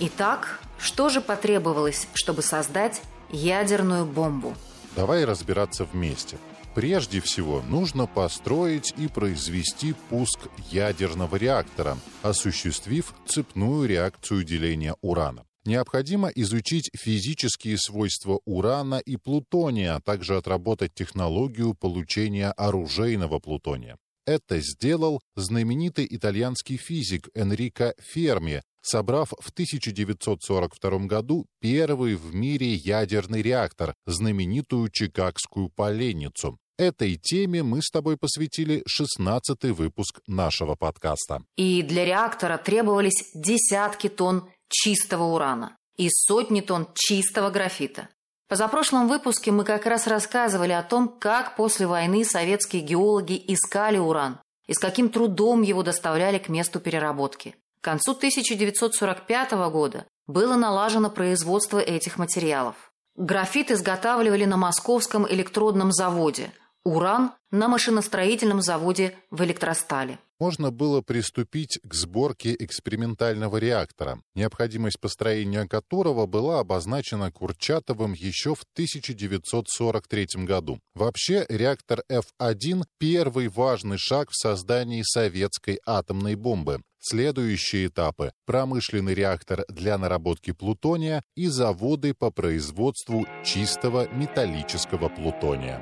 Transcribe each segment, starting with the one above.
Итак, что же потребовалось, чтобы создать ядерную бомбу? Давай разбираться вместе. Прежде всего, нужно построить и произвести пуск ядерного реактора, осуществив цепную реакцию деления урана. Необходимо изучить физические свойства урана и плутония, а также отработать технологию получения оружейного плутония. Это сделал знаменитый итальянский физик Энрико Ферми, собрав в 1942 году первый в мире ядерный реактор, знаменитую Чикагскую поленницу. Этой теме мы с тобой посвятили 16 выпуск нашего подкаста. И для реактора требовались десятки тонн чистого урана и сотни тонн чистого графита. Позапрошлом выпуске мы как раз рассказывали о том, как после войны советские геологи искали уран и с каким трудом его доставляли к месту переработки. К концу 1945 года было налажено производство этих материалов. Графит изготавливали на Московском электродном заводе, уран – на машиностроительном заводе в электростале можно было приступить к сборке экспериментального реактора, необходимость построения которого была обозначена Курчатовым еще в 1943 году. Вообще, реактор F1 – первый важный шаг в создании советской атомной бомбы. Следующие этапы – промышленный реактор для наработки плутония и заводы по производству чистого металлического плутония.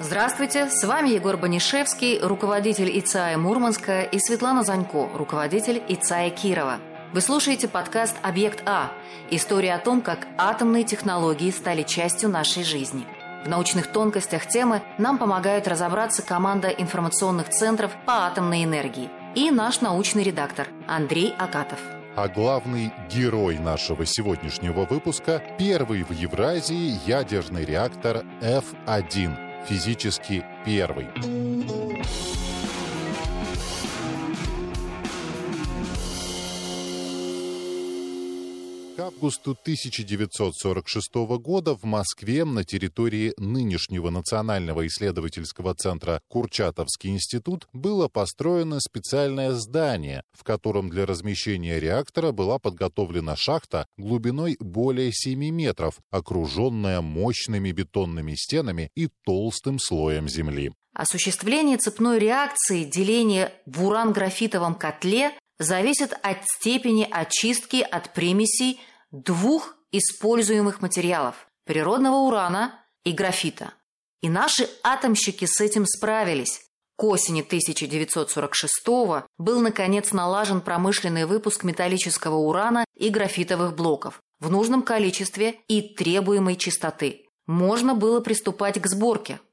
Здравствуйте, с вами Егор Банишевский, руководитель ИЦАИ Мурманска и Светлана Занько, руководитель ИЦАИ Кирова. Вы слушаете подкаст «Объект А» – история о том, как атомные технологии стали частью нашей жизни. В научных тонкостях темы нам помогают разобраться команда информационных центров по атомной энергии и наш научный редактор Андрей Акатов. А главный герой нашего сегодняшнего выпуска – первый в Евразии ядерный реактор F1 физически первый. К августу 1946 года в Москве на территории нынешнего Национального исследовательского центра Курчатовский институт было построено специальное здание, в котором для размещения реактора была подготовлена шахта глубиной более 7 метров, окруженная мощными бетонными стенами и толстым слоем земли. Осуществление цепной реакции деления в уран-графитовом котле зависит от степени очистки от примесей двух используемых материалов – природного урана и графита. И наши атомщики с этим справились. К осени 1946 был, наконец, налажен промышленный выпуск металлического урана и графитовых блоков в нужном количестве и требуемой чистоты. Можно было приступать к сборке –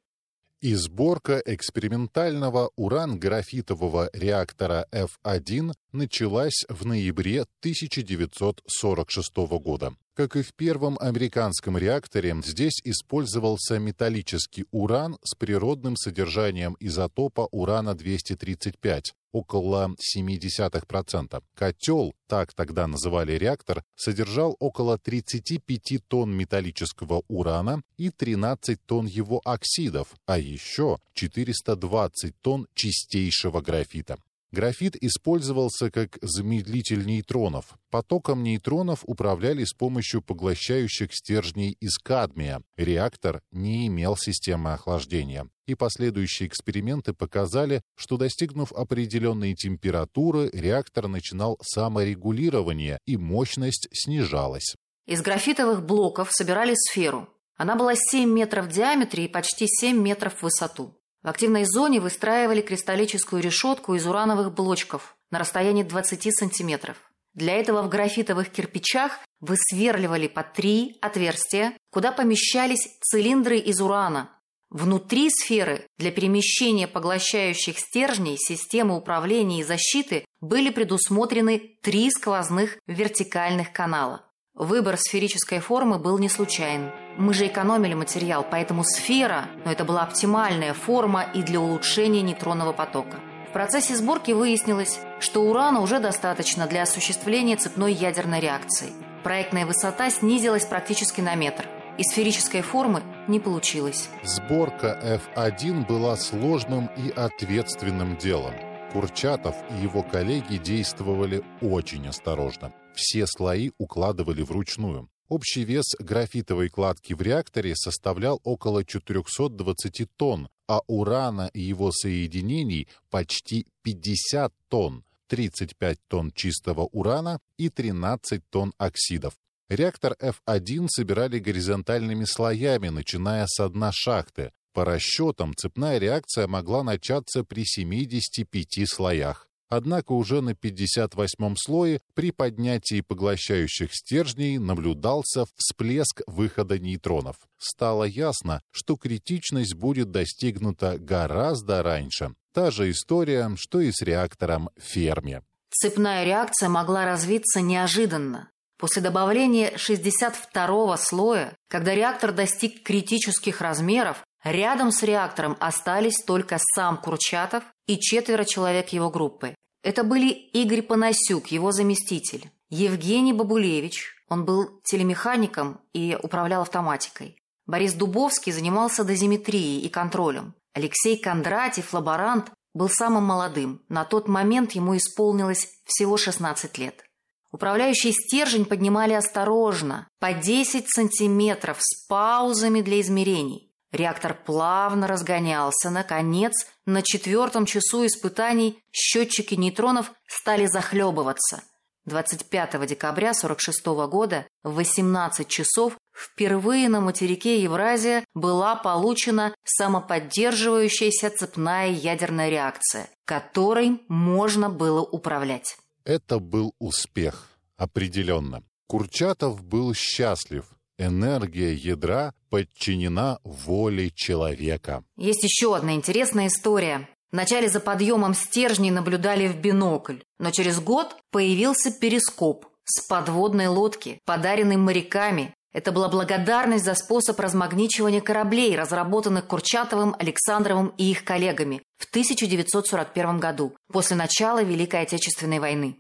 и сборка экспериментального уран-графитового реактора F1 началась в ноябре 1946 года. Как и в первом американском реакторе, здесь использовался металлический уран с природным содержанием изотопа урана-235, около 0,7%. Котел, так тогда называли реактор, содержал около 35 тонн металлического урана и 13 тонн его оксидов, а еще 420 тонн чистейшего графита. Графит использовался как замедлитель нейтронов. Потоком нейтронов управляли с помощью поглощающих стержней из кадмия. Реактор не имел системы охлаждения. И последующие эксперименты показали, что достигнув определенной температуры, реактор начинал саморегулирование и мощность снижалась. Из графитовых блоков собирали сферу. Она была 7 метров в диаметре и почти 7 метров в высоту. В активной зоне выстраивали кристаллическую решетку из урановых блочков на расстоянии 20 сантиметров. Для этого в графитовых кирпичах высверливали по три отверстия, куда помещались цилиндры из урана. Внутри сферы для перемещения поглощающих стержней системы управления и защиты были предусмотрены три сквозных вертикальных канала. Выбор сферической формы был не случайен. Мы же экономили материал, поэтому сфера, но это была оптимальная форма и для улучшения нейтронного потока. В процессе сборки выяснилось, что урана уже достаточно для осуществления цепной ядерной реакции. Проектная высота снизилась практически на метр, и сферической формы не получилось. Сборка F1 была сложным и ответственным делом. Курчатов и его коллеги действовали очень осторожно. Все слои укладывали вручную. Общий вес графитовой кладки в реакторе составлял около 420 тонн, а урана и его соединений почти 50 тонн, 35 тонн чистого урана и 13 тонн оксидов. Реактор F1 собирали горизонтальными слоями, начиная с дна шахты. По расчетам, цепная реакция могла начаться при 75 слоях. Однако уже на 58-м слое при поднятии поглощающих стержней наблюдался всплеск выхода нейтронов. Стало ясно, что критичность будет достигнута гораздо раньше. Та же история, что и с реактором Ферми. Цепная реакция могла развиться неожиданно. После добавления 62-го слоя, когда реактор достиг критических размеров, рядом с реактором остались только сам Курчатов и четверо человек его группы. Это были Игорь Панасюк, его заместитель, Евгений Бабулевич, он был телемехаником и управлял автоматикой. Борис Дубовский занимался дозиметрией и контролем. Алексей Кондратьев, лаборант, был самым молодым. На тот момент ему исполнилось всего 16 лет. Управляющий стержень поднимали осторожно, по 10 сантиметров, с паузами для измерений. Реактор плавно разгонялся. Наконец, на четвертом часу испытаний счетчики нейтронов стали захлебываться. 25 декабря 1946 года в 18 часов впервые на материке Евразия была получена самоподдерживающаяся цепная ядерная реакция, которой можно было управлять. Это был успех, определенно. Курчатов был счастлив – Энергия ядра подчинена воле человека. Есть еще одна интересная история. Вначале за подъемом стержней наблюдали в бинокль, но через год появился перископ с подводной лодки, подаренный моряками. Это была благодарность за способ размагничивания кораблей, разработанных Курчатовым, Александровым и их коллегами в 1941 году, после начала Великой Отечественной войны.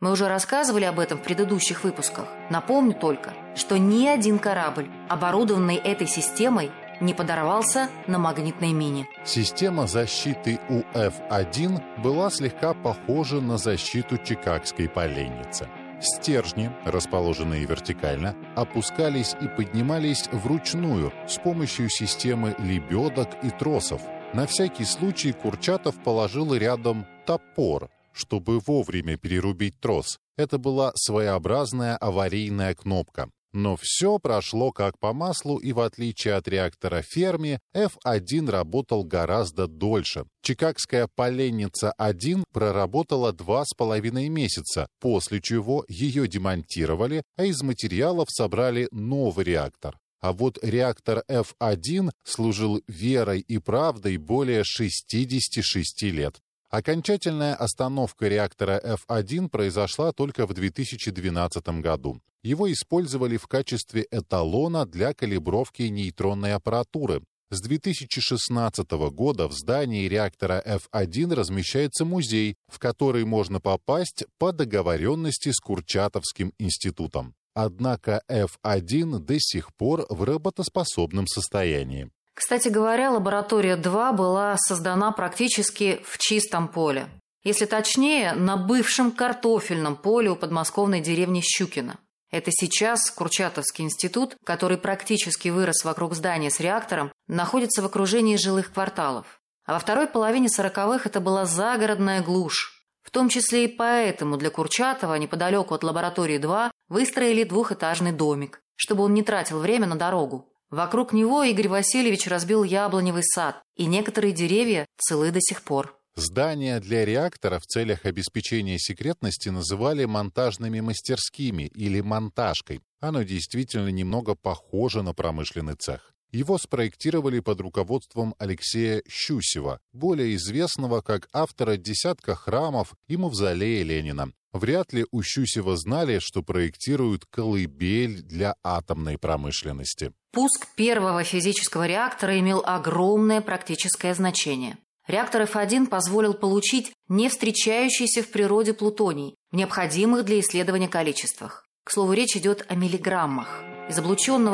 Мы уже рассказывали об этом в предыдущих выпусках. Напомню только, что ни один корабль, оборудованный этой системой, не подорвался на магнитной мине. Система защиты УФ-1 была слегка похожа на защиту Чикагской поленницы. Стержни, расположенные вертикально, опускались и поднимались вручную с помощью системы лебедок и тросов. На всякий случай Курчатов положил рядом топор, чтобы вовремя перерубить трос. Это была своеобразная аварийная кнопка. Но все прошло как по маслу, и в отличие от реактора Ферми, F1 работал гораздо дольше. Чикагская поленница-1 проработала два с половиной месяца, после чего ее демонтировали, а из материалов собрали новый реактор. А вот реактор F1 служил верой и правдой более 66 лет. Окончательная остановка реактора F1 произошла только в 2012 году. Его использовали в качестве эталона для калибровки нейтронной аппаратуры. С 2016 года в здании реактора F1 размещается музей, в который можно попасть по договоренности с Курчатовским институтом. Однако F1 до сих пор в работоспособном состоянии. Кстати говоря, лаборатория 2 была создана практически в чистом поле. Если точнее, на бывшем картофельном поле у подмосковной деревни Щукино. Это сейчас Курчатовский институт, который практически вырос вокруг здания с реактором, находится в окружении жилых кварталов. А во второй половине сороковых это была загородная глушь. В том числе и поэтому для Курчатова неподалеку от лаборатории 2 выстроили двухэтажный домик, чтобы он не тратил время на дорогу. Вокруг него Игорь Васильевич разбил яблоневый сад, и некоторые деревья целы до сих пор. Здания для реактора в целях обеспечения секретности называли монтажными мастерскими или монтажкой. Оно действительно немного похоже на промышленный цех. Его спроектировали под руководством Алексея Щусева, более известного как автора десятка храмов и мавзолея Ленина. Вряд ли у Щусева знали, что проектируют колыбель для атомной промышленности. Пуск первого физического реактора имел огромное практическое значение. Реактор F1 позволил получить не встречающийся в природе плутоний в необходимых для исследования количествах. К слову, речь идет о миллиграммах. Из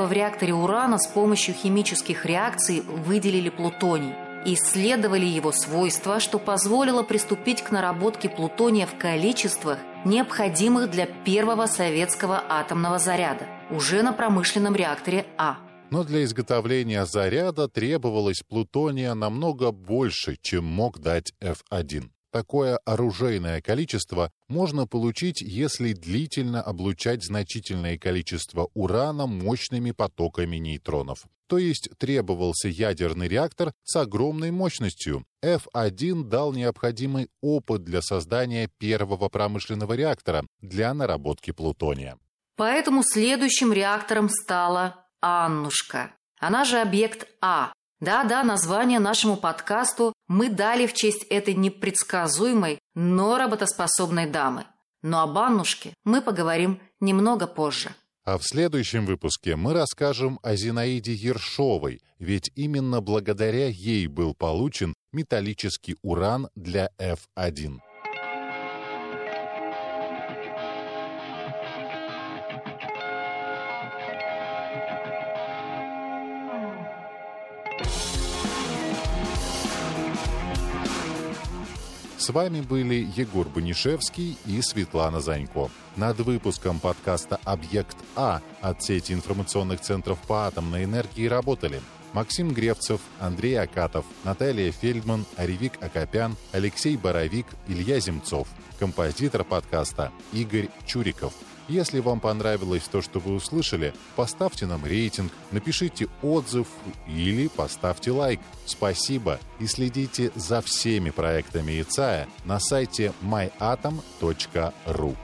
в реакторе урана с помощью химических реакций выделили плутоний. и исследовали его свойства, что позволило приступить к наработке плутония в количествах, необходимых для первого советского атомного заряда, уже на промышленном реакторе А. Но для изготовления заряда требовалось плутония намного больше, чем мог дать F1. Такое оружейное количество можно получить, если длительно облучать значительное количество урана мощными потоками нейтронов. То есть требовался ядерный реактор с огромной мощностью. F1 дал необходимый опыт для создания первого промышленного реактора для наработки плутония. Поэтому следующим реактором стала Аннушка. Она же объект А, да-да, название нашему подкасту мы дали в честь этой непредсказуемой, но работоспособной дамы. Но об Аннушке мы поговорим немного позже. А в следующем выпуске мы расскажем о Зинаиде Ершовой, ведь именно благодаря ей был получен металлический уран для F1. С вами были Егор Банишевский и Светлана Занько. Над выпуском подкаста «Объект А» от сети информационных центров по атомной энергии работали Максим Гревцев, Андрей Акатов, Наталья Фельдман, Аревик Акопян, Алексей Боровик, Илья Земцов. Композитор подкаста Игорь Чуриков – если вам понравилось то, что вы услышали, поставьте нам рейтинг, напишите отзыв или поставьте лайк. Спасибо и следите за всеми проектами ИЦАЯ на сайте myatom.ru.